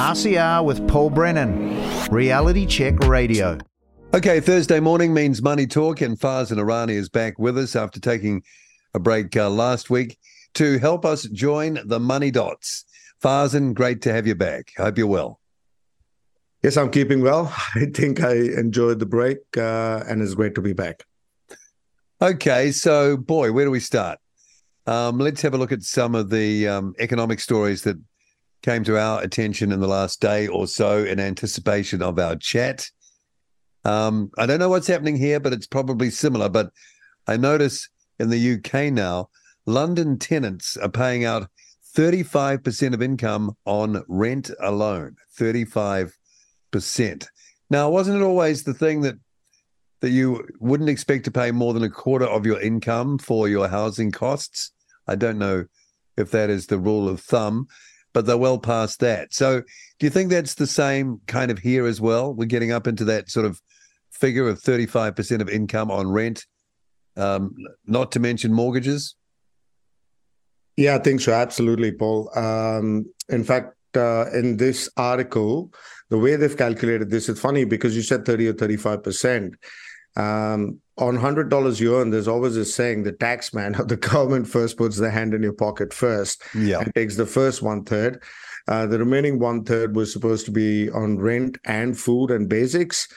RCR with Paul Brennan, Reality Check Radio. Okay, Thursday morning means money talk, and Farzan Irani is back with us after taking a break uh, last week to help us join the Money Dots. Farzan, great to have you back. Hope you're well. Yes, I'm keeping well. I think I enjoyed the break, uh, and it's great to be back. Okay, so boy, where do we start? Um, let's have a look at some of the um, economic stories that came to our attention in the last day or so in anticipation of our chat. Um, I don't know what's happening here, but it's probably similar. But I notice in the UK now, London tenants are paying out 35% of income on rent alone. 35%. Now, wasn't it always the thing that that you wouldn't expect to pay more than a quarter of your income for your housing costs. I don't know if that is the rule of thumb, but they're well past that. So, do you think that's the same kind of here as well? We're getting up into that sort of figure of 35% of income on rent, um, not to mention mortgages? Yeah, I think so. Absolutely, Paul. Um, in fact, uh, in this article, the way they've calculated this, it's funny because you said 30 or 35%. Um, on hundred dollars you earn, there's always a saying: the tax man or the government first puts their hand in your pocket first, yeah, and takes the first one third. Uh, the remaining one third was supposed to be on rent and food and basics,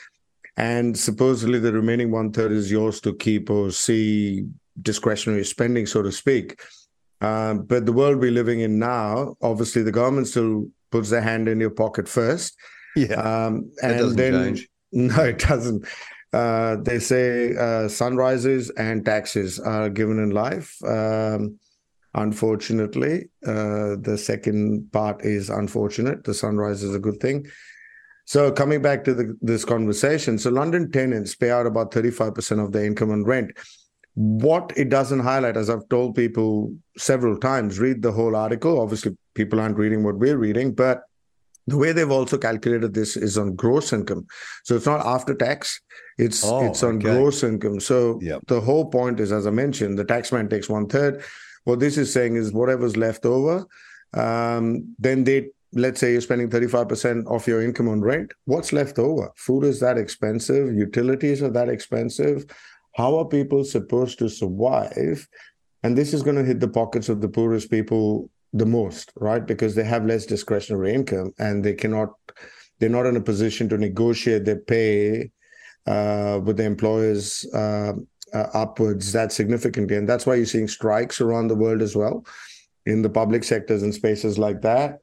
and supposedly the remaining one third is yours to keep or see discretionary spending, so to speak. Um, but the world we're living in now, obviously, the government still puts their hand in your pocket first. Yeah, um, and then change. no, it doesn't. Uh, they say uh, sunrises and taxes are given in life. Um, unfortunately, uh, the second part is unfortunate. The sunrise is a good thing. So coming back to the, this conversation, so London tenants pay out about 35% of their income on rent. What it doesn't highlight, as I've told people several times, read the whole article. Obviously, people aren't reading what we're reading, but the way they've also calculated this is on gross income. So it's not after tax, it's oh, it's on okay. gross income. So yep. the whole point is, as I mentioned, the taxman takes one third. What this is saying is whatever's left over, um, then they let's say you're spending 35% of your income on rent. What's left over? Food is that expensive, utilities are that expensive. How are people supposed to survive? And this is going to hit the pockets of the poorest people the most, right? Because they have less discretionary income and they cannot, they're not in a position to negotiate their pay uh, with the employers uh, uh, upwards that significantly. And that's why you're seeing strikes around the world as well in the public sectors and spaces like that.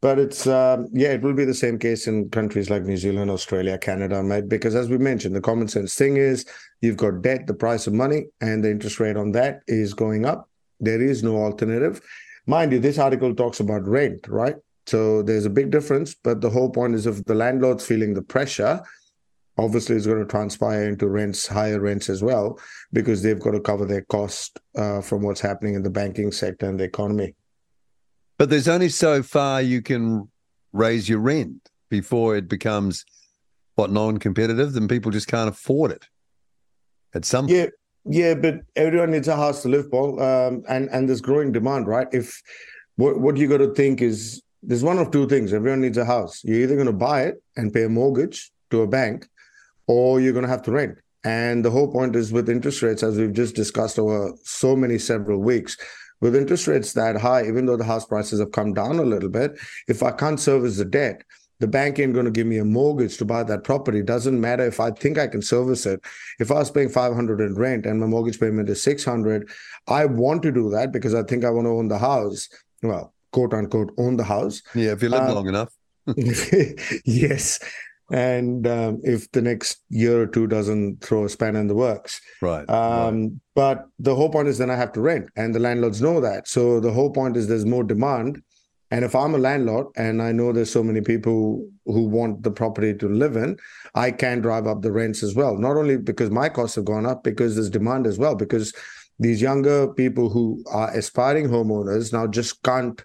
But it's, um, yeah, it will be the same case in countries like New Zealand, Australia, Canada, mate, because as we mentioned, the common sense thing is you've got debt, the price of money, and the interest rate on that is going up. There is no alternative. Mind you, this article talks about rent, right? So there's a big difference, but the whole point is if the landlord's feeling the pressure, obviously it's going to transpire into rents, higher rents as well, because they've got to cover their cost uh, from what's happening in the banking sector and the economy. But there's only so far you can raise your rent before it becomes what non-competitive, then people just can't afford it. At some yeah, yeah, but everyone needs a house to live, Paul, um, and and there's growing demand, right? If what what you got to think is there's one of two things. Everyone needs a house. You're either going to buy it and pay a mortgage to a bank, or you're going to have to rent. And the whole point is with interest rates, as we've just discussed over so many several weeks, with interest rates that high, even though the house prices have come down a little bit, if I can't service the debt, the bank ain't going to give me a mortgage to buy that property. Doesn't matter if I think I can service it. If I was paying 500 in rent and my mortgage payment is 600, I want to do that because I think I want to own the house. Well, quote unquote, own the house. Yeah, if you live uh, long enough. yes. And um, if the next year or two doesn't throw a span in the works. Right, um, right. But the whole point is then I have to rent, and the landlords know that. So the whole point is there's more demand and if I'm a landlord and I know there's so many people who want the property to live in, I can drive up the rents as well. Not only because my costs have gone up, because there's demand as well. Because these younger people who are aspiring homeowners now just can't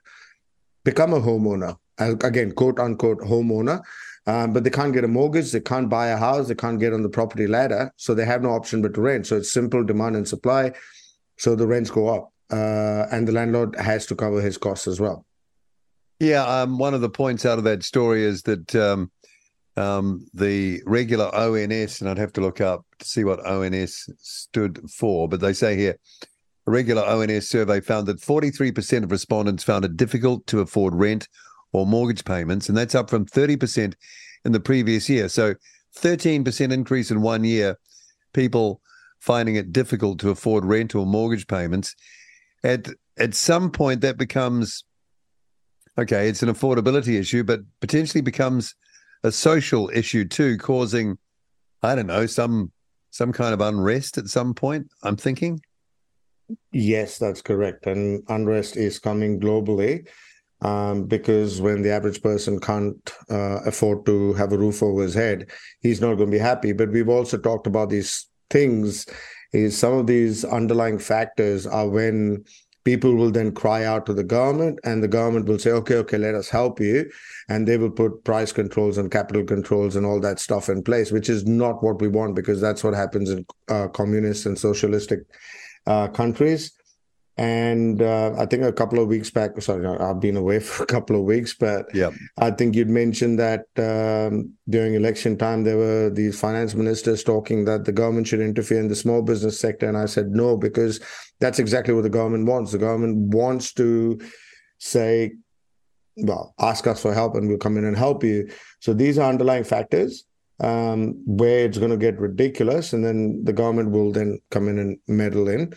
become a homeowner. Again, quote unquote homeowner. Um, but they can't get a mortgage, they can't buy a house, they can't get on the property ladder. So they have no option but to rent. So it's simple demand and supply. So the rents go up. Uh, and the landlord has to cover his costs as well. Yeah, um, one of the points out of that story is that um, um, the regular ONS, and I'd have to look up to see what ONS stood for, but they say here a regular ONS survey found that 43% of respondents found it difficult to afford rent or mortgage payments, and that's up from 30% in the previous year. So 13% increase in one year, people finding it difficult to afford rent or mortgage payments. At at some point that becomes okay, it's an affordability issue, but potentially becomes a social issue too, causing I don't know, some some kind of unrest at some point, I'm thinking. Yes, that's correct. And unrest is coming globally um, because when the average person can't uh, afford to have a roof over his head, he's not going to be happy. But we've also talked about these things. Is some of these underlying factors are when people will then cry out to the government and the government will say okay okay let us help you. And they will put price controls and capital controls and all that stuff in place which is not what we want because that's what happens in uh, communist and socialistic uh, countries and uh, I think a couple of weeks back, sorry, I've been away for a couple of weeks, but yeah. I think you'd mentioned that um, during election time, there were these finance ministers talking that the government should interfere in the small business sector. And I said no, because that's exactly what the government wants. The government wants to say, well, ask us for help and we'll come in and help you. So these are underlying factors um, where it's going to get ridiculous. And then the government will then come in and meddle in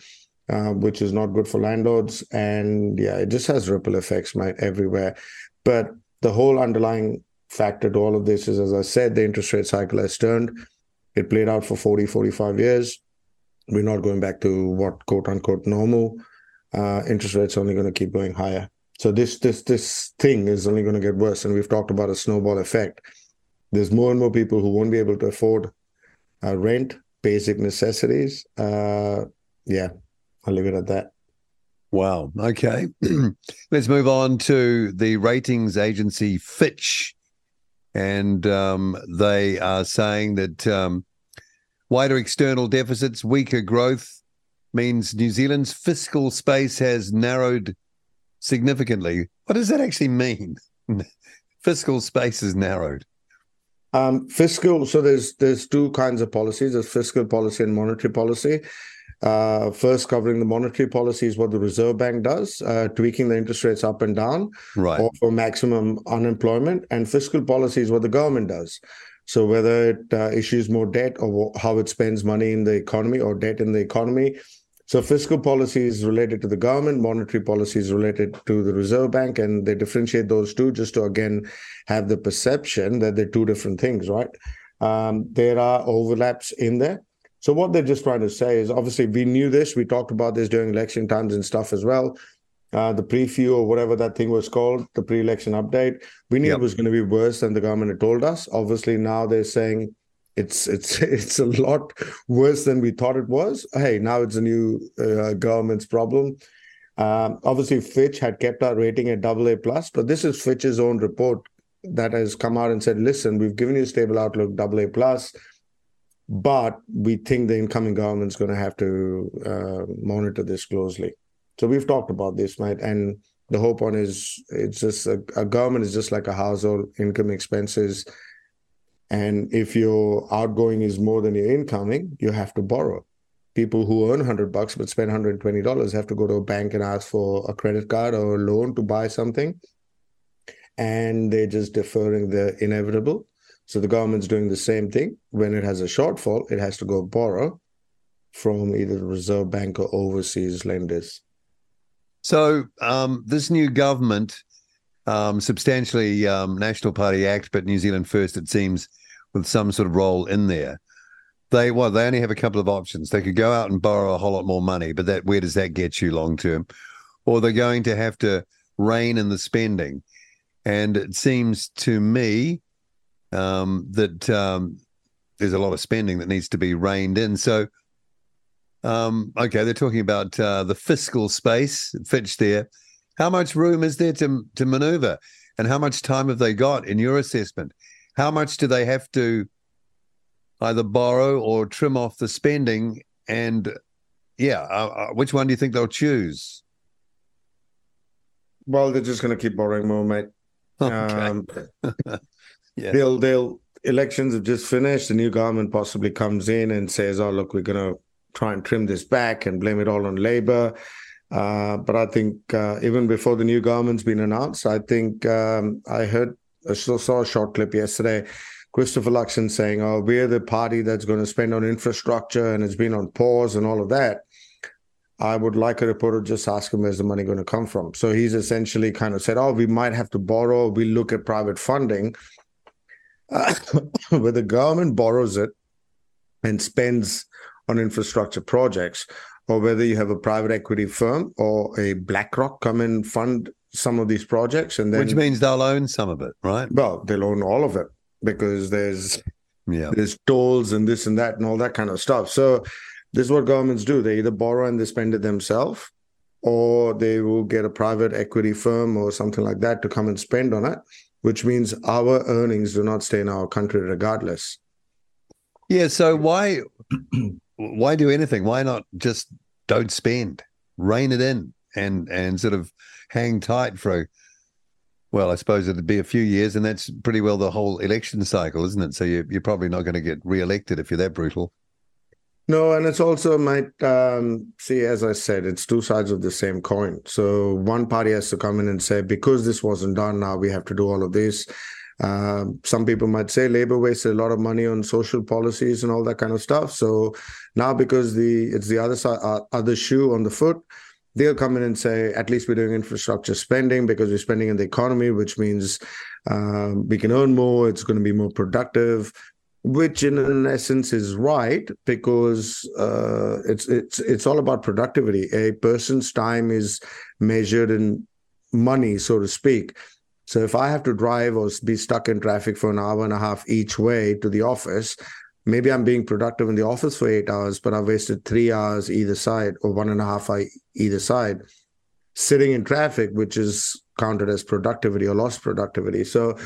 uh, which is not good for landlords. And yeah, it just has ripple effects right, everywhere. But the whole underlying factor to all of this is, as I said, the interest rate cycle has turned. It played out for 40, 45 years. We're not going back to what quote unquote normal. Uh, interest rates only going to keep going higher. So this this this thing is only going to get worse. And we've talked about a snowball effect. There's more and more people who won't be able to afford uh, rent, basic necessities. Uh, yeah, I'll leave it at that. Wow. Okay. Let's move on to the ratings agency Fitch. And um, they are saying that um, wider external deficits, weaker growth means New Zealand's fiscal space has narrowed significantly. What does that actually mean? fiscal space is narrowed. Um, fiscal. So there's there's two kinds of policies. There's fiscal policy and monetary policy. Uh, first, covering the monetary policy is what the Reserve Bank does, uh, tweaking the interest rates up and down right. or for maximum unemployment. And fiscal policy is what the government does. So whether it uh, issues more debt or how it spends money in the economy or debt in the economy. So fiscal policy is related to the government, monetary policy is related to the Reserve Bank, and they differentiate those two just to again have the perception that they're two different things, right? Um, there are overlaps in there. So what they're just trying to say is obviously we knew this. We talked about this during election times and stuff as well. Uh, the preview or whatever that thing was called, the pre-election update, we knew yep. it was going to be worse than the government had told us. Obviously, now they're saying it's it's it's a lot worse than we thought it was. Hey, now it's a new uh, government's problem. Um, obviously, Fitch had kept our rating at double A plus, but this is Fitch's own report that has come out and said, "Listen, we've given you a stable outlook, double A plus." But we think the incoming government's going to have to uh, monitor this closely. So we've talked about this, right? And the whole point is it's just a, a government is just like a household income expenses. And if your outgoing is more than your incoming, you have to borrow. People who earn 100 bucks but spend $120 have to go to a bank and ask for a credit card or a loan to buy something. And they're just deferring the inevitable so the government's doing the same thing. When it has a shortfall, it has to go borrow from either the Reserve Bank or overseas lenders. So um, this new government, um, substantially um, National Party Act, but New Zealand First, it seems, with some sort of role in there. They well, they only have a couple of options. They could go out and borrow a whole lot more money, but that where does that get you long term? Or they're going to have to rein in the spending. And it seems to me um, that um, there's a lot of spending that needs to be reined in. So, um, okay, they're talking about uh, the fiscal space, Fitch there. How much room is there to to maneuver, and how much time have they got in your assessment? How much do they have to either borrow or trim off the spending? And yeah, uh, uh which one do you think they'll choose? Well, they're just going to keep borrowing more, mate. Okay. Um, Yeah. They'll they'll elections have just finished. The new government possibly comes in and says, "Oh, look, we're going to try and trim this back and blame it all on Labor." Uh, but I think uh, even before the new government's been announced, I think um, I heard I saw a short clip yesterday. Christopher Luxon saying, "Oh, we're the party that's going to spend on infrastructure and it's been on pause and all of that." I would like a reporter just ask him where's the money going to come from. So he's essentially kind of said, "Oh, we might have to borrow. We look at private funding." Uh, where the government borrows it and spends on infrastructure projects, or whether you have a private equity firm or a BlackRock come and fund some of these projects, and then Which means they'll own some of it, right? well, they'll own all of it because there's Yeah. there's tolls and this and that and all that kind of stuff. So this is what governments do. They either borrow and they spend it themselves, or they will get a private equity firm or something like that to come and spend on it, which means our earnings do not stay in our country regardless. Yeah. So why why do anything? Why not just don't spend, rein it in, and and sort of hang tight for a well, I suppose it'd be a few years, and that's pretty well the whole election cycle, isn't it? So you're, you're probably not going to get re-elected if you're that brutal. No, and it's also might um, see, as I said, it's two sides of the same coin. So one party has to come in and say, because this wasn't done, now we have to do all of this. Um, some people might say Labor wasted a lot of money on social policies and all that kind of stuff. So now, because the it's the other side, uh, other shoe on the foot, they'll come in and say, at least we're doing infrastructure spending because we're spending in the economy, which means um, we can earn more. It's going to be more productive which in, in essence is right because uh, it's it's it's all about productivity. A person's time is measured in money, so to speak. So if I have to drive or be stuck in traffic for an hour and a half each way to the office, maybe I'm being productive in the office for eight hours, but I've wasted three hours either side or one and a half either side sitting in traffic, which is counted as productivity or lost productivity. So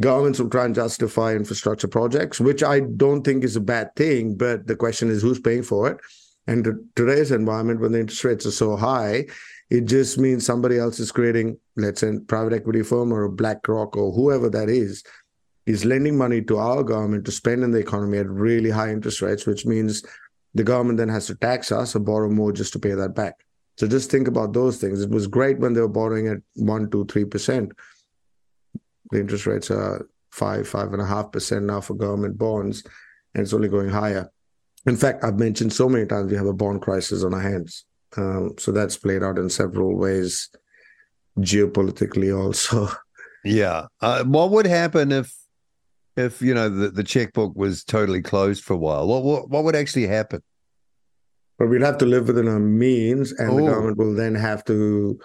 governments will try and justify infrastructure projects, which I don't think is a bad thing. But the question is who's paying for it? And to today's environment, when the interest rates are so high, it just means somebody else is creating, let's say, private equity firm or BlackRock or whoever that is, is lending money to our government to spend in the economy at really high interest rates, which means the government then has to tax us or borrow more just to pay that back. So just think about those things. It was great when they were borrowing at one, two, three percent the interest rates are five, five and a half percent now for government bonds, and it's only going higher. In fact, I've mentioned so many times we have a bond crisis on our hands. Um, so that's played out in several ways, geopolitically also. Yeah. Uh, what would happen if, if you know the, the checkbook was totally closed for a while? What what what would actually happen? But we'd have to live within our means, and Oh. the government will then have to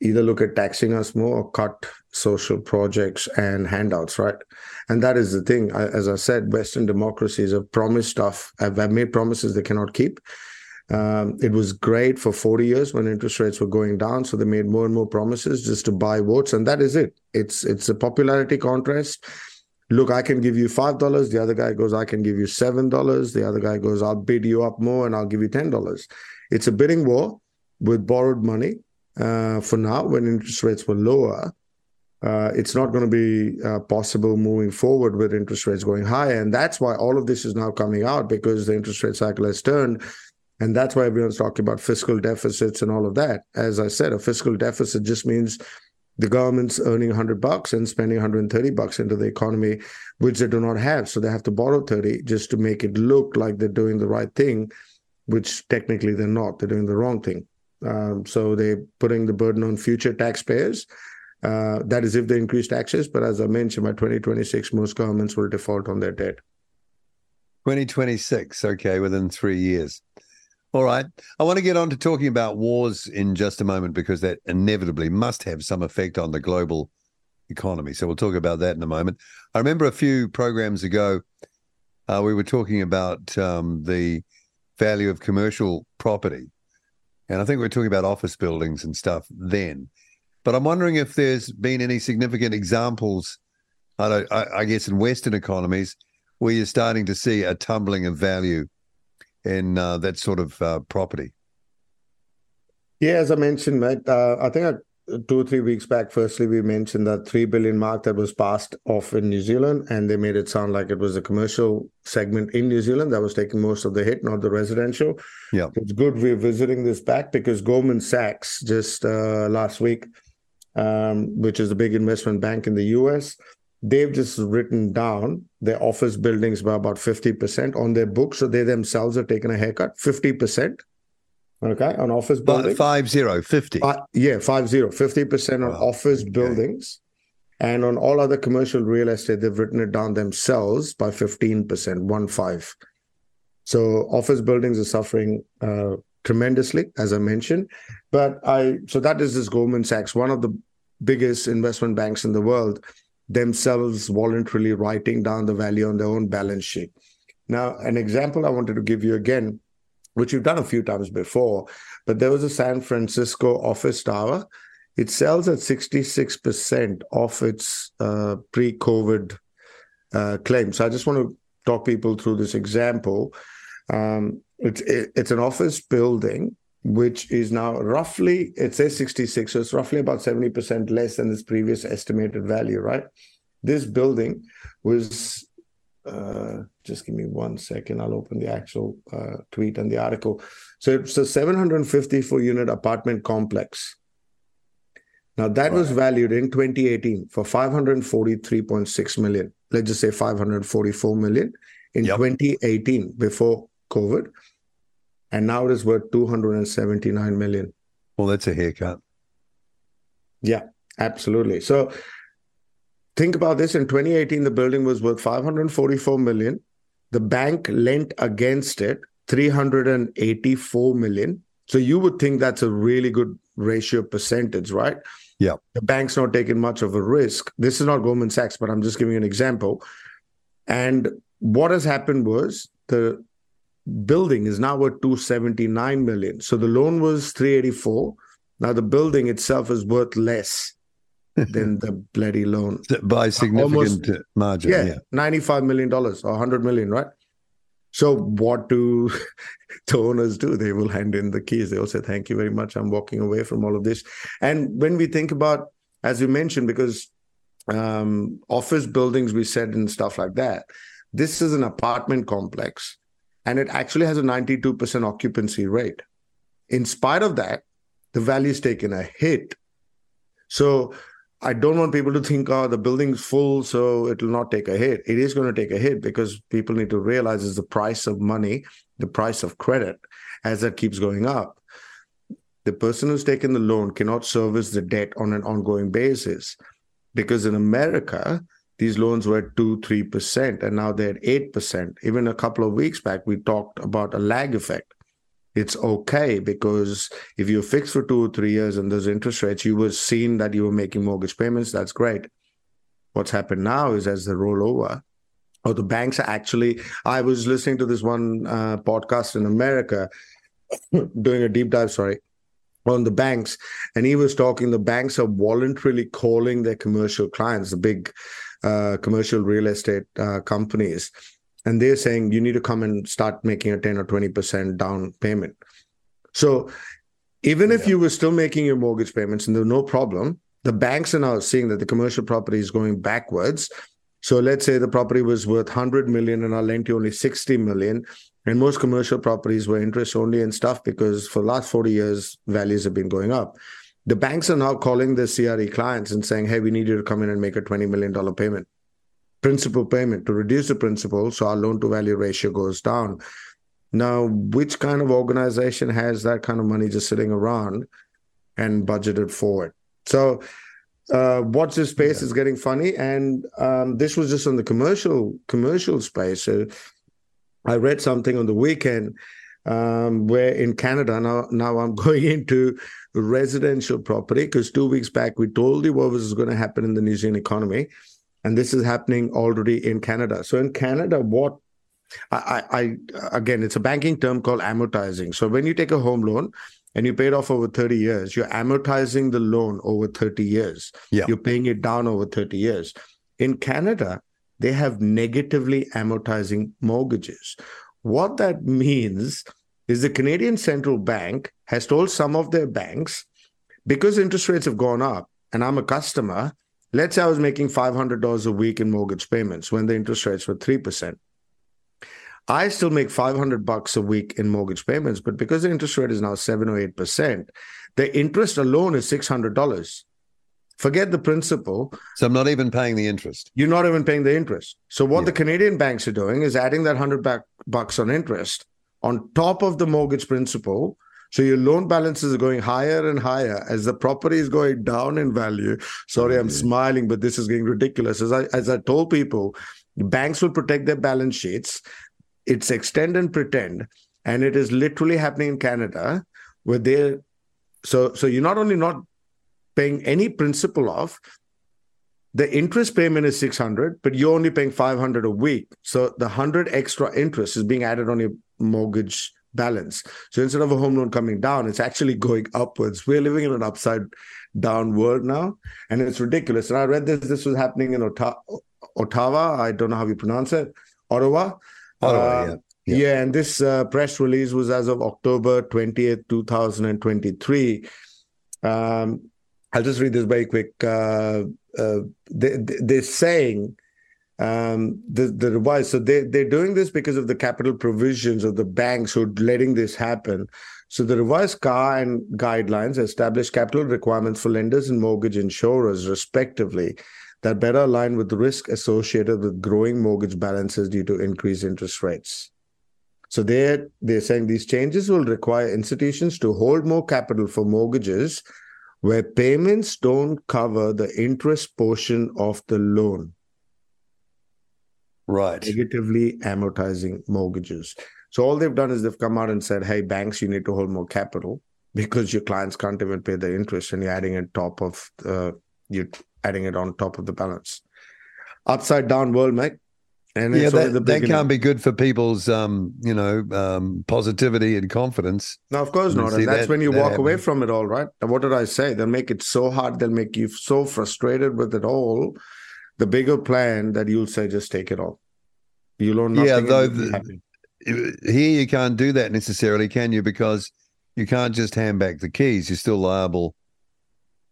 either look at taxing us more or cut social projects and handouts, right? And that is the thing. As I said, Western democracies have promised stuff, have, made promises they cannot keep. Um, it was great for 40 years when interest rates were going down, so they made more and more promises just to buy votes, and that is it. It's it's a popularity contest. Look, I can give you five dollars. The other guy goes, I can give you seven dollars. The other guy goes, I'll bid you up more, and I'll give you ten dollars. It's a bidding war with borrowed money. Uh, for now, when interest rates were lower, uh, it's not going to be uh, possible moving forward with interest rates going higher. And that's why all of this is now coming out because the interest rate cycle has turned. And that's why everyone's talking about fiscal deficits and all of that. As I said, a fiscal deficit just means the government's earning 100 bucks and spending 130 bucks into the economy, which they do not have. So they have to borrow 30 just to make it look like they're doing the right thing, which technically they're not. They're doing the wrong thing. Um, so they're putting the burden on future taxpayers. Uh, that is if they increase taxes. But as I mentioned, by 2026, most governments will default on their debt. 2026. Okay, within three years. All right. I want to get on to talking about wars in just a moment because that inevitably must have some effect on the global economy. So we'll talk about that in a moment. I remember a few programs ago, uh, we were talking about um, the value of commercial property. And I think we are talking about office buildings and stuff then. But I'm wondering if there's been any significant examples, I, don't, I, I guess, in Western economies where you're starting to see a tumbling of value in uh, that sort of uh, property. Yeah, as I mentioned, mate, uh, I think I two or three weeks back, firstly, we mentioned that 3 billion mark that was passed off in New Zealand, and they made it sound like it was a commercial segment in New Zealand that was taking most of the hit, not the residential. Yeah. It's good we're visiting this back because Goldman Sachs just uh, last week, um, which is a big investment bank in the US, they've just written down their office buildings by about 50% on their books. So they themselves have taken a haircut, 50%. Okay, on office buildings. five zero fifty. Uh, yeah, five zero, 50% on Wow, office okay. buildings. And on all other commercial real estate, they've written it down themselves by 15%, one five. So office buildings are suffering uh, tremendously, as I mentioned. But I, so that is this Goldman Sachs, one of the biggest investment banks in the world, themselves voluntarily writing down the value on their own balance sheet. Now, an example I wanted to give you again, which we've done a few times before, but there was a San Francisco office tower. It sells at 66% of its uh, pre COVID uh, claim. So I just want to talk people through this example. Um, it's, it, it's an office building which is now roughly, it says 66, so it's roughly about 70% less than its previous estimated value, right? This building was uh, just give me one second. I'll open the actual uh, tweet and the article. So it's a 754 unit apartment complex. Now that was valued in 2018 for 543.6 million. Let's just say 544 million in Yep. 2018 before COVID. And now it is worth 279 million. Well, that's a haircut. Yeah, absolutely. So think about this. In 2018, the building was worth 544 million. The bank lent against it 384 million. So you would think that's a really good ratio percentage, right? Yeah. The bank's not taking much of a risk. This is not Goldman Sachs, but I'm just giving you an example. And what has happened was the building is now worth 279 million. So the loan was 384. Now the building itself is worth less than the bloody loan. By significant uh, margin. Yeah, Yeah. 95 million dollars or 100 million, right? So what do the owners do? They will hand in the keys. They will say, "Thank you very much. I'm walking away from all of this." And when we think about, as you mentioned, because um, office buildings, we said and stuff like that, this is an apartment complex, and it actually has a 92% occupancy rate. In spite of that, the value's taken a hit. So I don't want people to think, oh, the building's full, so it will not take a hit. It is going to take a hit because people need to realize it's the price of money, the price of credit, as that keeps going up. The person who's taken the loan cannot service the debt on an ongoing basis because in America, these loans were at 2 3%, and now they're at 8%. Even a couple of weeks back, we talked about a lag effect it's okay because if you're fixed for two or three years and those interest rates, you were seen that you were making mortgage payments. That's great. What's happened now is as they roll over, or the banks are actually. I was listening to this one uh, podcast in America, doing a deep dive. Sorry. On the banks, and he was talking. The banks are voluntarily calling their commercial clients, the big uh, commercial real estate uh, companies, and they're saying you need to come and start making a 10 or 20% down payment. So even if you were still making your mortgage payments and there's no problem, the banks are now seeing that the commercial property is going backwards. So let's say the property was worth 100 million and I lent you only 60 million. And most commercial properties were interest only and stuff because for the last 40 years, values have been going up. The banks are now calling the CRE clients and saying, hey, we need you to come in and make a $20 million payment principal payment to reduce the principal so our loan to value ratio goes down. Now which kind of organization has that kind of money just sitting around and budgeted for it? So uh, watch this space is getting funny and um, this was just on the commercial commercial space. So i read something on the weekend um, where in canada now now i'm going into residential property because two weeks back we told you what was going to happen in the new zealand economy and this is happening already in Canada. So in Canada, what I, I, again, it's a banking term called amortizing. So when you take a home loan and you pay it off over 30 years, you're amortizing the loan over 30 years. Yeah. You're paying it down over 30 years. In Canada, they have negatively amortizing mortgages. What that means is the Canadian Central Bank has told some of their banks because interest rates have gone up and I'm a customer, let's say I was making $500 a week in mortgage payments when the interest rates were 3%. I still make 500 bucks a week in mortgage payments, but because the interest rate is now 7 or 8%, the interest alone is $600. Forget the principal. So I'm not even paying the interest. You're not even paying the interest. So what Yeah. the Canadian banks are doing is adding that 100 back bucks on interest on top of the mortgage principal. So your loan balances are going higher and higher as the property is going down in value. Sorry, I'm mm-hmm. smiling, but this is getting ridiculous. As I as I told people, banks will protect their balance sheets. It's extend and pretend, and it is literally happening in Canada, where they so so you're not only not paying any principal off, the interest payment is 600 but you're only paying 500 a week so the 100 extra interest is being added on your mortgage balance so instead of a home loan coming down it's actually going upwards we're living in an upside down world now and it's ridiculous and i read this this was happening in Otta- ottawa i don't know how you pronounce it ottawa Ottawa, Uh, yeah. yeah. Yeah. and this uh, press release was as of October 20th, 2023. Um, I'll just read this very quick. Uh, uh, they- they're saying um, the, the revised, so they, they're doing this because of the capital provisions of the banks who are letting this happen. So the revised CAR and guidelines establish capital requirements for lenders and mortgage insurers, respectively, that better align with risk associated with growing mortgage balances due to increased interest rates. So they're they're saying these changes will require institutions to hold more capital for mortgages where payments don't cover the interest portion of the loan, Right. negatively amortizing mortgages. So all they've done is they've come out and said, "Hey, banks, you need to hold more capital because your clients can't even pay the interest, and you're adding it top of uh, you're adding it on top of the balance." Upside down world, mate. And Yeah, that, the that can't be good for people's, um, you know, um, positivity and confidence. No, of course not. And that's that- when you walk away from it all, right? What did I say? They'll make it so hard, they'll make you so frustrated with it all. The bigger plan that you'll say, just take it all. You'll own nothing. Yeah, though the- Here you can't do that necessarily, can you? Because you can't just hand back the keys. You're still liable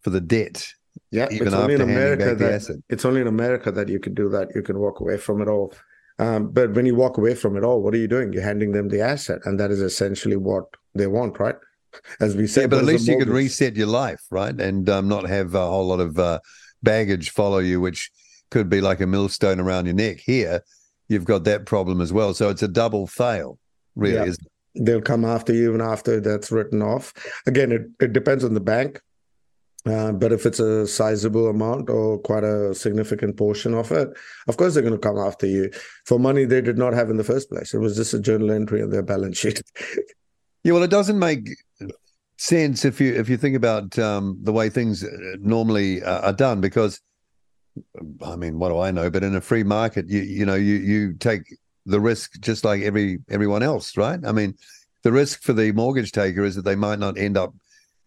for the debt, yeah, even it's only in America that asset. it's only in America that you can do that. You can walk away from it all. Um, but when you walk away from it all, what are you doing? You're handing them the asset, and that is essentially what they want, right? As we said, Yeah, but at least you could mortgage. reset your life, right? And um, not have a whole lot of uh, baggage follow you, which could be like a millstone around your neck. Here, you've got that problem as well. So it's a double fail, really. Yeah. Isn't it? they'll come after you even after that's written off. Again, it, it depends on the bank. Uh, but if it's a sizable amount or quite a significant portion of it, of course they're going to come after you for money they did not have in the first place. It was just a journal entry on their balance sheet. Yeah, well, it doesn't make sense if you if you think about um, the way things uh, normally uh, are done. Because, I mean, what do I know? But in a free market, you you know you you take the risk just like every everyone else, right? I mean, the risk for the mortgage taker is that they might not end up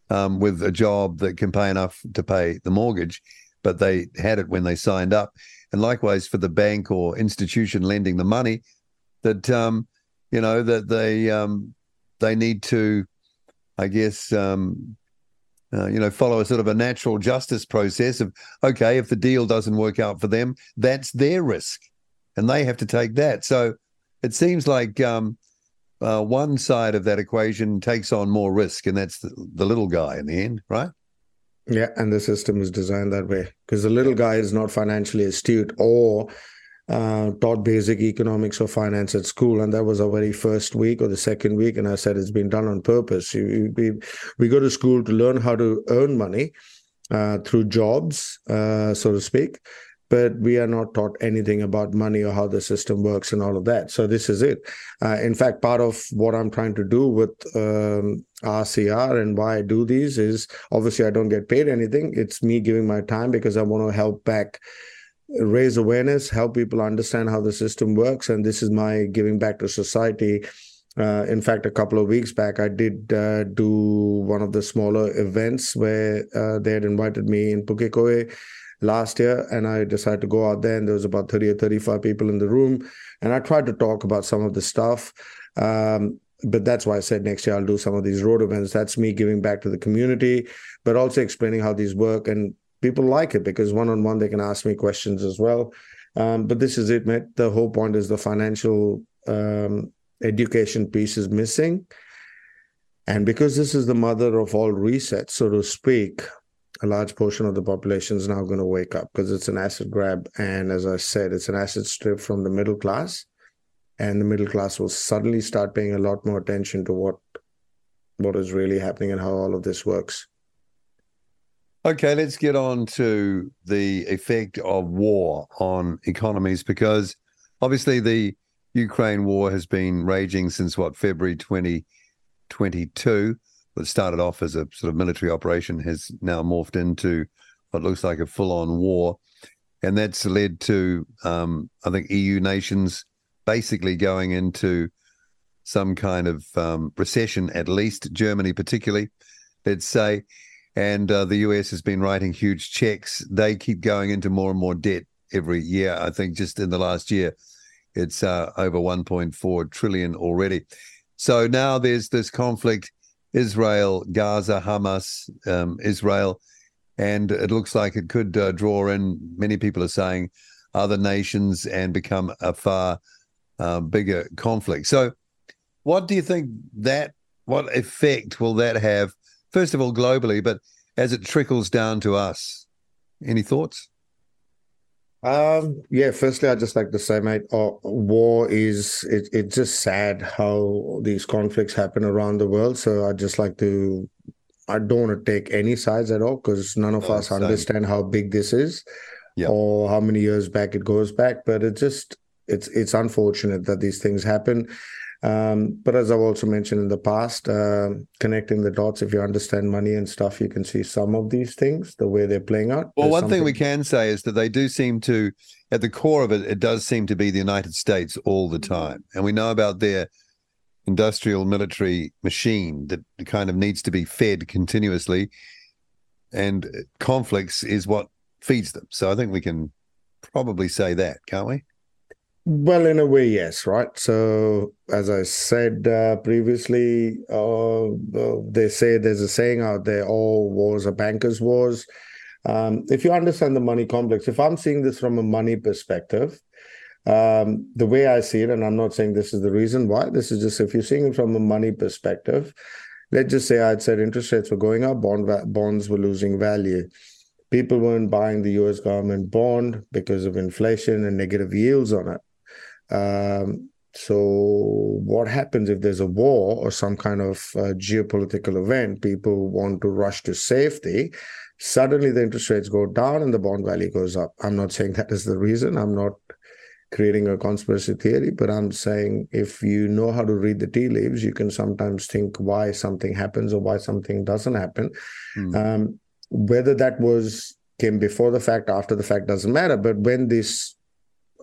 um, with a job that can pay enough to pay the mortgage, but they had it when they signed up. And likewise for the bank or institution lending the money, that um, you know that they um, they need to, I guess, um, uh, you know, follow a sort of a natural justice process of okay, if the deal doesn't work out for them, that's their risk, and they have to take that. So it seems like um, uh, one side of that equation takes on more risk, and that's the, the little guy in the end, right? yeah, and the system is designed that way because the little guy is not financially astute or uh, taught basic economics or finance at school, and that was our very first week or the second week. And I said it's been done on purpose. We we go to school to learn how to earn money uh, through jobs, uh, so to speak, but we are not taught anything about money or how the system works and all of that. So this is it. Uh, in fact, part of what I'm trying to do with um, RCR and why I do these is obviously I don't get paid anything. It's me giving my time because I want to help back raise awareness, help people understand how the system works, and this is my giving back to society. Uh, in fact, a couple of weeks back, I did uh, do one of the smaller events where uh, they had invited me in Pukekohe last year, and I decided to go out there, and there was about 30 or 35 people in the room, and I tried to talk about some of the stuff. Um, but that's why I said next year I'll do some of these road events. That's me giving back to the community, but also explaining how these work. And people like it because one on one they can ask me questions as well. Um, but this is it, mate. The whole point is the financial um, education piece is missing. And because this is the mother of all resets, so to speak, a large portion of the population is now going to wake up because it's an asset grab. And as I said, it's an asset strip from the middle class. And the middle class will suddenly start paying a lot more attention to what what is really happening and how all of this works. Okay, let's get on to the effect of war on economies because obviously the Ukraine war has been raging since what February 2022. What started off as a sort of military operation has now morphed into what looks like a full-on war, and that's led to um, I think EU nations basically going into some kind of um, recession, at least Germany particularly, let's say and uh, the US has been writing huge checks. They keep going into more and more debt every year. I think just in the last year, it's uh, over 1.4 trillion already. So now there's this conflict: Israel, Gaza, Hamas, um, Israel, and it looks like it could uh, draw in. Many people are saying other nations and become a far uh, bigger conflict. So, what do you think that? What effect will that have? First of all globally, but as it trickles down to us. Any thoughts? Um, yeah, firstly, I'd just like to say, mate, uh, war is it, it's just sad how these conflicts happen around the world. So I'd just like to, I don't want to take any sides at all because none of us same. understand how big this is yep. or how many years back it goes back. But it just, it's it's unfortunate that these things happen. Um, but as I've also mentioned in the past, uh, connecting the dots, if you understand money and stuff, you can see some of these things, the way they're playing out. Well, There's one something... thing we can say is that they do seem to, at the core of it, it does seem to be the United States all the time. And we know about their industrial military machine that kind of needs to be fed continuously. And conflicts is what feeds them. So I think we can probably say that, can't we? Well, in a way, yes, right. So, as I said uh, previously, uh, they say there's a saying out there: "All wars are bankers' wars." Um, if you understand the money complex, if I'm seeing this from a money perspective, um, the way I see it, and I'm not saying this is the reason why. This is just if you're seeing it from a money perspective. Let's just say I'd said interest rates were going up, bond va- bonds were losing value people weren't buying the US government bond because of inflation and negative yields on it. Um, so, what happens if there's a war or some kind of uh, geopolitical event? People want to rush to safety. Suddenly, the interest rates go down and the bond value goes up. I'm not saying that is the reason. I'm not creating a conspiracy theory, but I'm saying if you know how to read the tea leaves, you can sometimes think why something happens or why something doesn't happen. Mm. Um, whether that was came before the fact, after the fact doesn't matter. But when this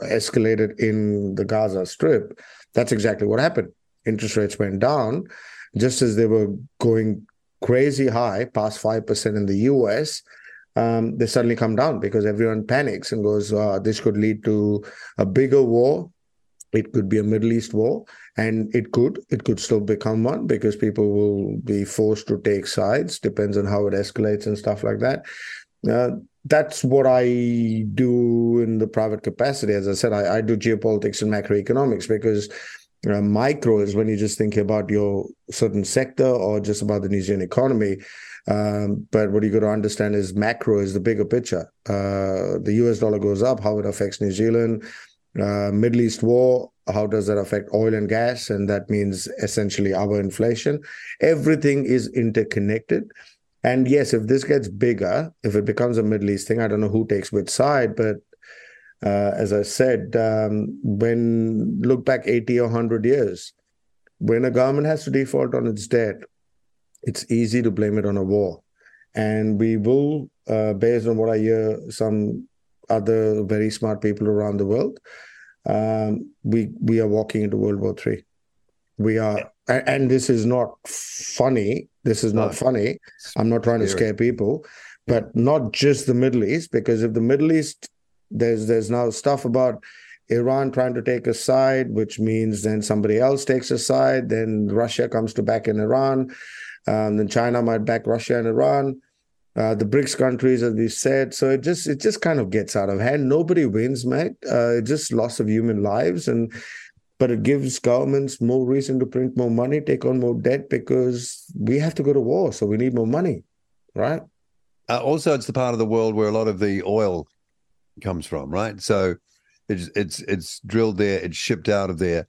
escalated in the Gaza Strip, that's exactly what happened. Interest rates went down just as they were going crazy high, past 5% in the US. Um, they suddenly come down because everyone panics and goes, uh, this could lead to a bigger war. It could be a Middle East war, and it could. It could still become one because people will be forced to take sides. Depends on how it escalates and stuff like that. Uh, that's what I do in the private capacity. As I said, I, I do geopolitics and macroeconomics because micro is when you just think about your certain sector or just about the New Zealand economy. Um, but what you got to understand is macro is the bigger picture. Uh, the US dollar goes up, how it affects New Zealand. Uh, Middle East war, how does that affect oil and gas? And that means essentially our inflation. Everything is interconnected. And yes, if this gets bigger, if it becomes a Middle East thing, I don't know who takes which side, but uh, as I said, um, when look back 80 or 100 years, when a government has to default on its debt, it's easy to blame it on a war. And we will, uh, based on what I hear, some other very smart people around the world, um, we we are walking into World War Three. We are, and this is not funny. This is not funny. I'm not trying to scare people, but not just the Middle East, because if the Middle East, there's there's now stuff about Iran trying to take a side, which means then somebody else takes a side. Then Russia comes to back in Iran. Um, then China might back Russia and Iran. Uh, the BRICS countries, as we said, so it just it just kind of gets out of hand. Nobody wins, mate. Uh, just loss of human lives, and but it gives governments more reason to print more money, take on more debt because we have to go to war, so we need more money, right? Uh, also, it's the part of the world where a lot of the oil comes from, right? So it's it's it's drilled there, it's shipped out of there,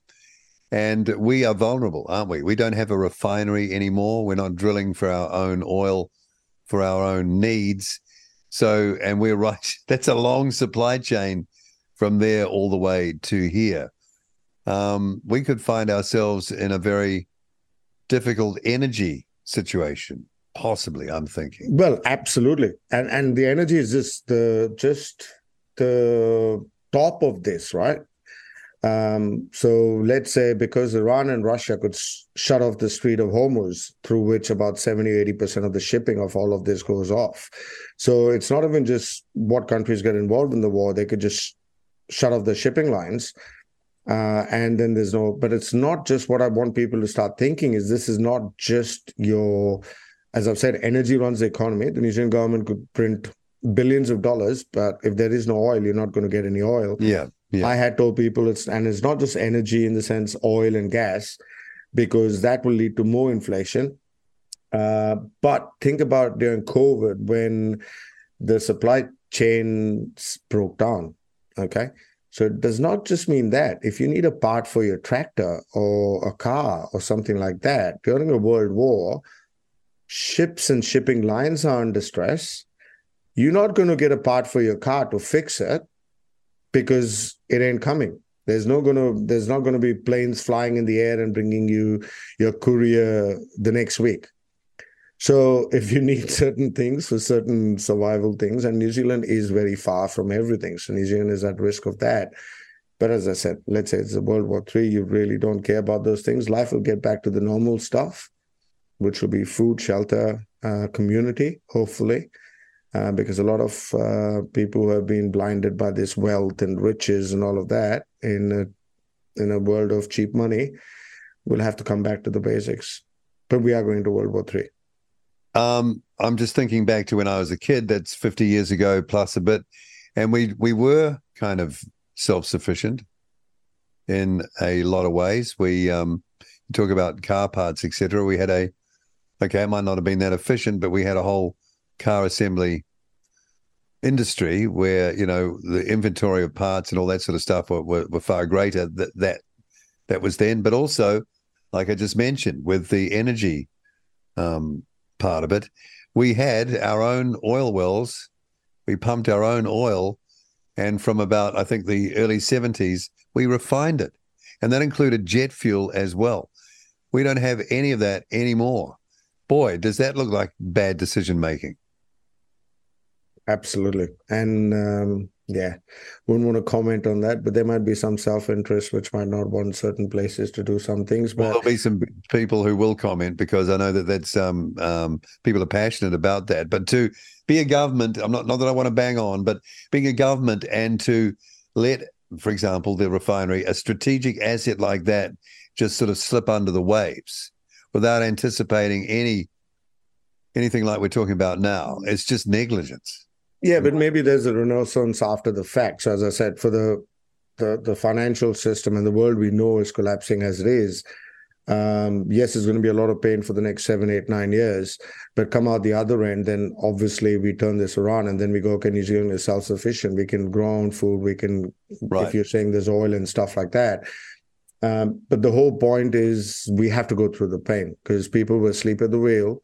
and we are vulnerable, aren't we? We don't have a refinery anymore. We're not drilling for our own oil, for our own needs. So, and we're right. That's a long supply chain from there all the way to here. Um, we could find ourselves in a very difficult energy situation possibly i'm thinking well absolutely and and the energy is just the just the top of this right um, so let's say because Iran and Russia could sh- shut off the Strait of Hormuz, through which about 70, 80% of the shipping of all of this goes off. So it's not even just what countries get involved in the war, they could just shut off the shipping lines. Uh, and then there's no, but it's not just what I want people to start thinking is this is not just your as I've said, energy runs the economy. The New Zealand government could print billions of dollars, but if there is no oil, you're not going to get any oil. Yeah. yeah. I had told people it's and it's not just energy in the sense oil and gas, because that will lead to more inflation. Uh, but think about during COVID when the supply chains broke down. Okay. So it does not just mean that. If you need a part for your tractor or a car or something like that during a world war, ships and shipping lines are under stress, you're not going to get a part for your car to fix it because it ain't coming. There's no gonna there's not gonna be planes flying in the air and bringing you your courier the next week. So if you need certain things for certain survival things, and New Zealand is very far from everything, so New Zealand is at risk of that. But as I said, let's say it's a World War Three, you really don't care about those things. Life will get back to the normal stuff which will be food, shelter, uh, community, hopefully, uh, because a lot of uh, people who have been blinded by this wealth and riches and all of that in a, in a world of cheap money will have to come back to the basics. But we are going to World War Three. Um, I'm just thinking back to when I was a kid. That's 50 years ago plus a bit, and we we were kind of self sufficient in a lot of ways. We um, talk about car parts, etc. We had a okay, it might not have been that efficient, but we had a whole car assembly industry where you know the inventory of parts and all that sort of stuff were, were, were far greater that that that was then but also like i just mentioned with the energy um, part of it. We had our own oil wells. We pumped our own oil and from about i think the early 70s we refined it. And that included jet fuel as well. We don't have any of that anymore. Boy, does that look like bad decision making. Absolutely. And um, yeah, wouldn't want to comment on that, but there might be some self interest which might not want certain places to do some things. But well, there'll be some people who will comment because I know that that's um, um, people are passionate about that. But to be a government, I'm not not that I want to bang on, but being a government and to let, for example, the refinery, a strategic asset like that, just sort of slip under the waves without anticipating any anything like we're talking about now. It's just negligence. Yeah, but maybe there's a renaissance after the fact. So as I said, for the the, the financial system and the world we know is collapsing as it is. Um, yes, it's going to be a lot of pain for the next seven, eight, nine years. But come out the other end, then obviously we turn this around and then we go, okay, New Zealand is self sufficient. We can grow own food. We can, right. if you're saying there's oil and stuff like that, um, but the whole point is we have to go through the pain because people will sleep at the wheel.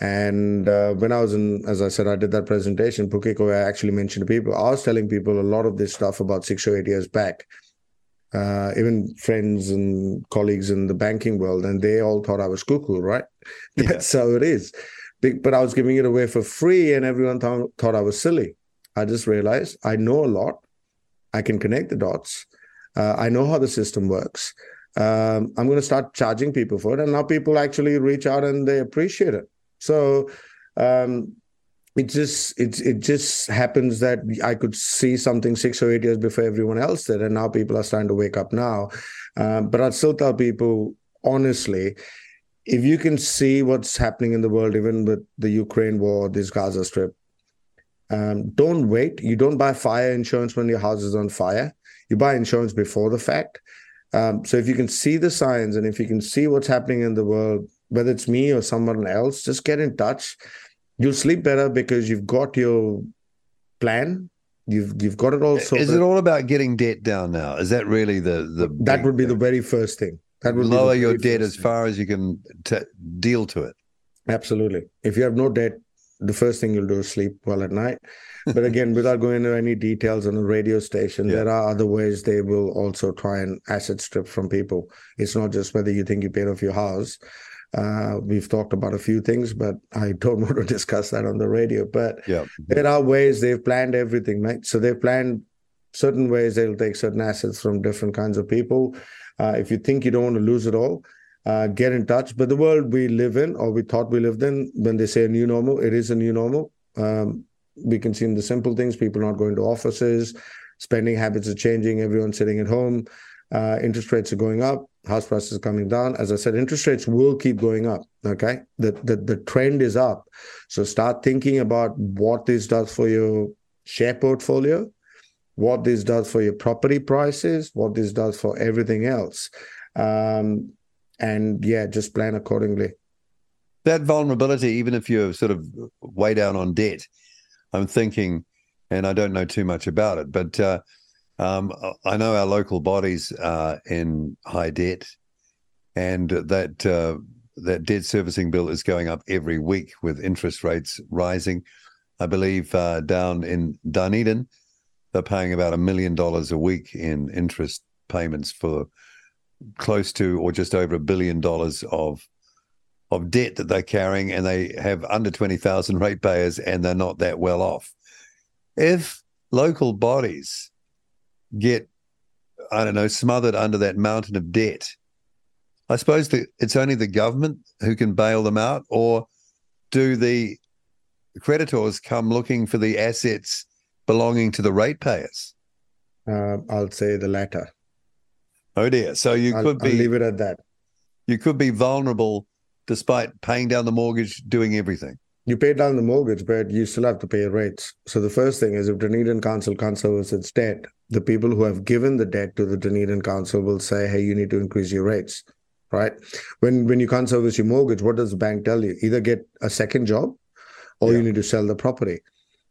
And uh, when I was in, as I said, I did that presentation, Pukeko, I actually mentioned to people, I was telling people a lot of this stuff about six or eight years back, uh, even friends and colleagues in the banking world, and they all thought I was cuckoo, right? That's how it is. But I was giving it away for free, and everyone th- thought I was silly. I just realized I know a lot. I can connect the dots uh, I know how the system works. Um, I'm going to start charging people for it, and now people actually reach out and they appreciate it. So, um, it just it it just happens that I could see something six or eight years before everyone else did, and now people are starting to wake up now. Um, but I'd still tell people honestly, if you can see what's happening in the world, even with the Ukraine war, this Gaza Strip, um, don't wait. You don't buy fire insurance when your house is on fire. You buy insurance before the fact. Um, so if you can see the signs and if you can see what's happening in the world, whether it's me or someone else, just get in touch. You'll sleep better because you've got your plan. You've you've got it all sorted. Is it all about getting debt down now? Is that really the the that would be the very first thing. That would lower your debt as far as you can t- deal to it. Absolutely. If you have no debt, the first thing you'll do is sleep well at night. But again, without going into any details on the radio station, yeah. there are other ways they will also try and asset strip from people. It's not just whether you think you paid off your house. Uh, we've talked about a few things, but I don't want to discuss that on the radio. But yeah. there are ways they've planned everything, right? So they've planned certain ways they'll take certain assets from different kinds of people. Uh, if you think you don't want to lose it all, uh, get in touch. But the world we live in, or we thought we lived in, when they say a new normal, it is a new normal. Um, we can see in the simple things people not going to offices, spending habits are changing, everyone's sitting at home, uh, interest rates are going up, house prices coming down. As I said, interest rates will keep going up. Okay. The, the, the trend is up. So start thinking about what this does for your share portfolio, what this does for your property prices, what this does for everything else. Um, and yeah, just plan accordingly. That vulnerability, even if you're sort of way down on debt, I'm thinking, and I don't know too much about it, but uh, um, I know our local bodies are in high debt, and that uh, that debt servicing bill is going up every week with interest rates rising. I believe uh, down in Dunedin, they're paying about a million dollars a week in interest payments for close to or just over a billion dollars of of debt that they're carrying, and they have under twenty thousand ratepayers, and they're not that well off. If local bodies get, I don't know, smothered under that mountain of debt, I suppose that it's only the government who can bail them out, or do the creditors come looking for the assets belonging to the ratepayers? Uh, I'll say the latter. Oh dear. So you I'll, could be I'll leave it at that. You could be vulnerable despite paying down the mortgage, doing everything. You pay down the mortgage, but you still have to pay rates. So the first thing is if Dunedin Council can't service its debt, the people who have given the debt to the Dunedin Council will say, hey, you need to increase your rates. Right. When when you can't service your mortgage, what does the bank tell you? Either get a second job or yeah. you need to sell the property.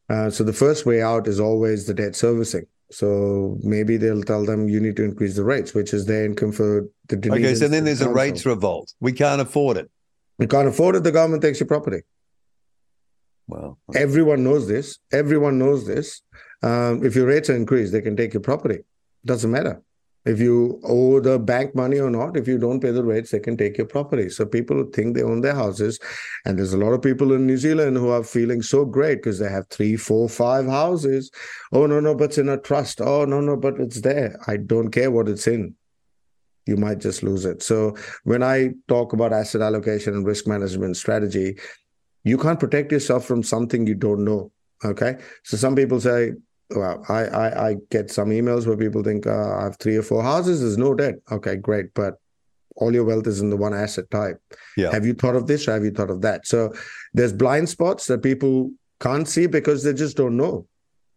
Uh, so the first way out is always the debt servicing. So maybe they'll tell them you need to increase the rates, which is their income for the Dunedin Okay, so then there's council. a rates revolt. We can't afford it. We can't afford it. The government takes your property. Well, everyone knows this. Everyone knows this. Um, if your rates are increased, they can take your property. Doesn't matter. If you owe the bank money or not if you don't pay the rates they can take your property. So people think they own their houses and there's a lot of people in new zealand who are feeling so great because they have three four five houses. Oh no no but it's in a trust. Oh no no but it's there. I don't care what it's in. You might just lose it. So when i talk about asset allocation and risk management strategy you can't protect yourself from something you don't know okay so some people say well, I, I, I get some emails where people think uh, I have three or four houses. There's no debt. Okay, great, but all your wealth is in the one asset type. Yeah. Have you thought of this or have you thought of that? So there's blind spots that people can't see because they just don't know.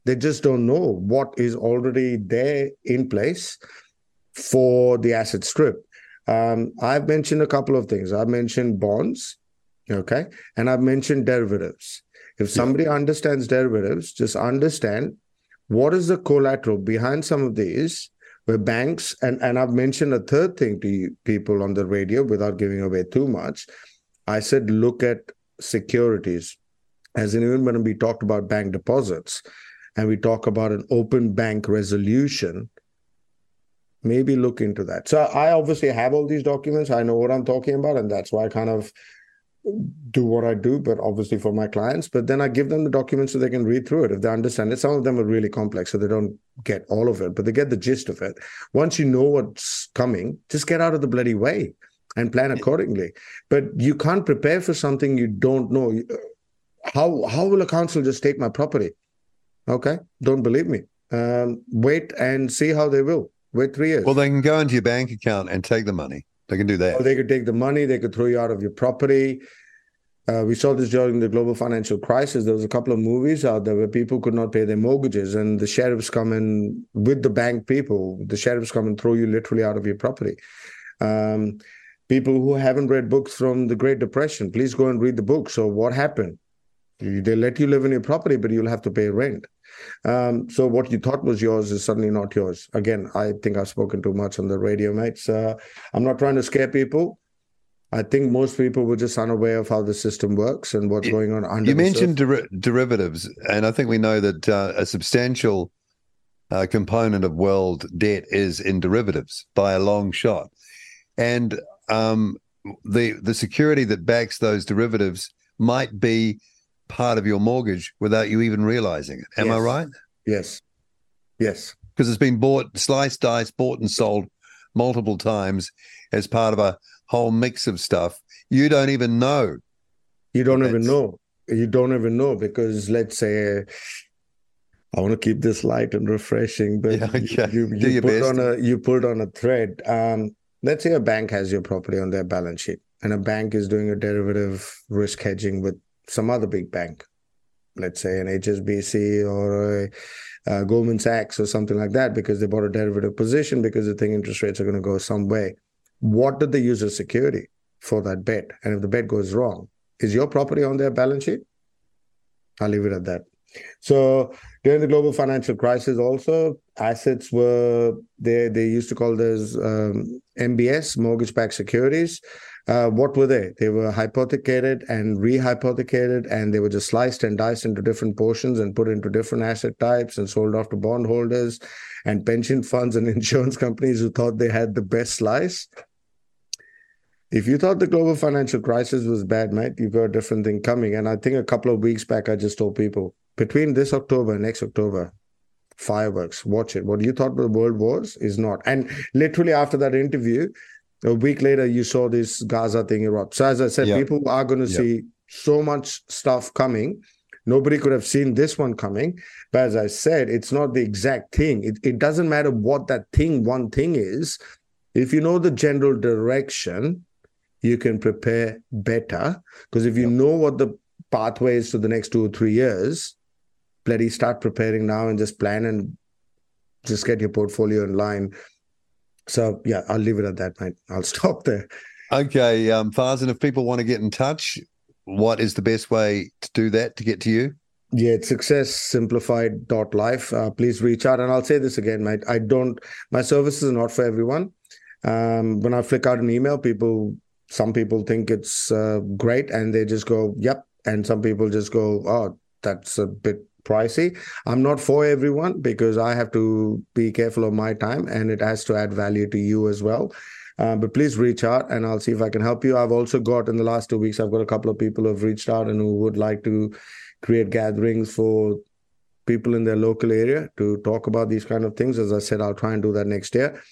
They just don't know what is already there in place for the asset strip. Um, I've mentioned a couple of things. I've mentioned bonds, okay, and I've mentioned derivatives. If somebody yeah. understands derivatives, just understand what is the collateral behind some of these where banks and and I've mentioned a third thing to you, people on the radio without giving away too much. I said look at securities, as in even when we talked about bank deposits, and we talk about an open bank resolution. Maybe look into that. So I obviously have all these documents. I know what I'm talking about, and that's why I kind of do what I do, but obviously for my clients. But then I give them the documents so they can read through it if they understand it. Some of them are really complex, so they don't get all of it, but they get the gist of it. Once you know what's coming, just get out of the bloody way and plan accordingly. But you can't prepare for something you don't know. how how will a council just take my property? Okay, don't believe me. Um, wait and see how they will. Wait three years. Well, they can go into your bank account and take the money. They can do that. Or they could take the money. They could throw you out of your property. Uh, we saw this during the global financial crisis. There was a couple of movies out there where people could not pay their mortgages, and the sheriffs come in with the bank people. The sheriffs come and throw you literally out of your property. Um, people who haven't read books from the Great Depression, please go and read the book. So, what happened? They let you live in your property, but you'll have to pay rent. Um, so what you thought was yours is suddenly not yours. Again, I think I've spoken too much on the radio, mates. Uh, I'm not trying to scare people. I think most people were just unaware of how the system works and what's going on under. You mentioned der- derivatives, and I think we know that uh, a substantial uh, component of world debt is in derivatives by a long shot, and um, the the security that backs those derivatives might be part of your mortgage without you even realizing it. Am yes. I right? Yes. Yes. Because it's been bought, sliced, diced, bought and sold multiple times as part of a whole mix of stuff. You don't even know. You don't even know. You don't even know because let's say I want to keep this light and refreshing, but yeah, okay. you, you, you put best. on a you put on a thread. Um, let's say a bank has your property on their balance sheet, and a bank is doing a derivative risk hedging with some other big bank, let's say an HSBC or a, a Goldman Sachs or something like that, because they bought a derivative position because they think interest rates are going to go some way. What did they use as security for that bet? And if the bet goes wrong, is your property on their balance sheet? I'll leave it at that. So during the global financial crisis, also assets were they they used to call those um, MBS, mortgage-backed securities. Uh, what were they? They were hypothecated and rehypothecated, and they were just sliced and diced into different portions and put into different asset types and sold off to bondholders and pension funds and insurance companies who thought they had the best slice. If you thought the global financial crisis was bad, mate, you've got a different thing coming. And I think a couple of weeks back, I just told people between this October and next October, fireworks, watch it. What you thought the world was is not. And literally after that interview, a week later, you saw this Gaza thing erupt. So, as I said, people are going to see so much stuff coming. Nobody could have seen this one coming. But as I said, it's not the exact thing. It, it doesn't matter what that thing, one thing is. If you know the general direction, you can prepare better. Because if you know what the pathway is to the next two or three years, bloody start preparing now and just plan and just get your portfolio in line so yeah, I'll leave it at that, mate. I'll stop there. Okay, um, Farzan, if people want to get in touch, what is the best way to do that to get to you? Yeah, it's success successsimplified.life. Uh, please reach out. And I'll say this again, mate. I don't, my services are not for everyone. Um, when I flick out an email, people, some people think it's uh, great and they just go, yep. And some people just go, oh, that's a bit pricey. I'm not for everyone because I have to be careful of my time and it has to add value to you as well. Uh, but please reach out and I'll see if I can help you. I've also got in the last two weeks, I've got a couple of people who have reached out and who would like to create gatherings for people in their local area to talk about these kind of things. As I said, I'll try and do that next year.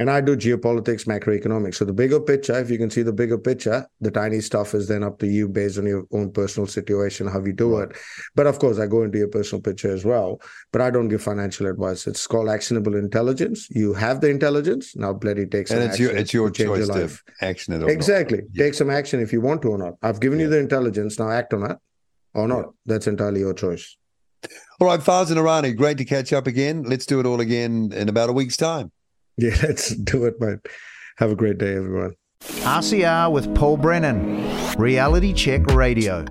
And I do geopolitics, macroeconomics. So the bigger picture, if you can see the bigger picture, the tiny stuff is then up to you based on your own personal situation, how you do it. But of course, I go into your personal picture as well. But I don't give financial advice. It's called actionable intelligence. You have the intelligence. Now bloody take some and it's action. Your, it's your choice your to action it Exactly. Yeah. Take some action if you want to or not. I've given yeah. you the intelligence. Now act on it or not. Yeah. That's entirely your choice. All right, Farzan Irani, great to catch up again. Let's do it all again in about a week's time. Yeah, let's do it, man. Have a great day, everyone. RCR with Paul Brennan, Reality Check Radio.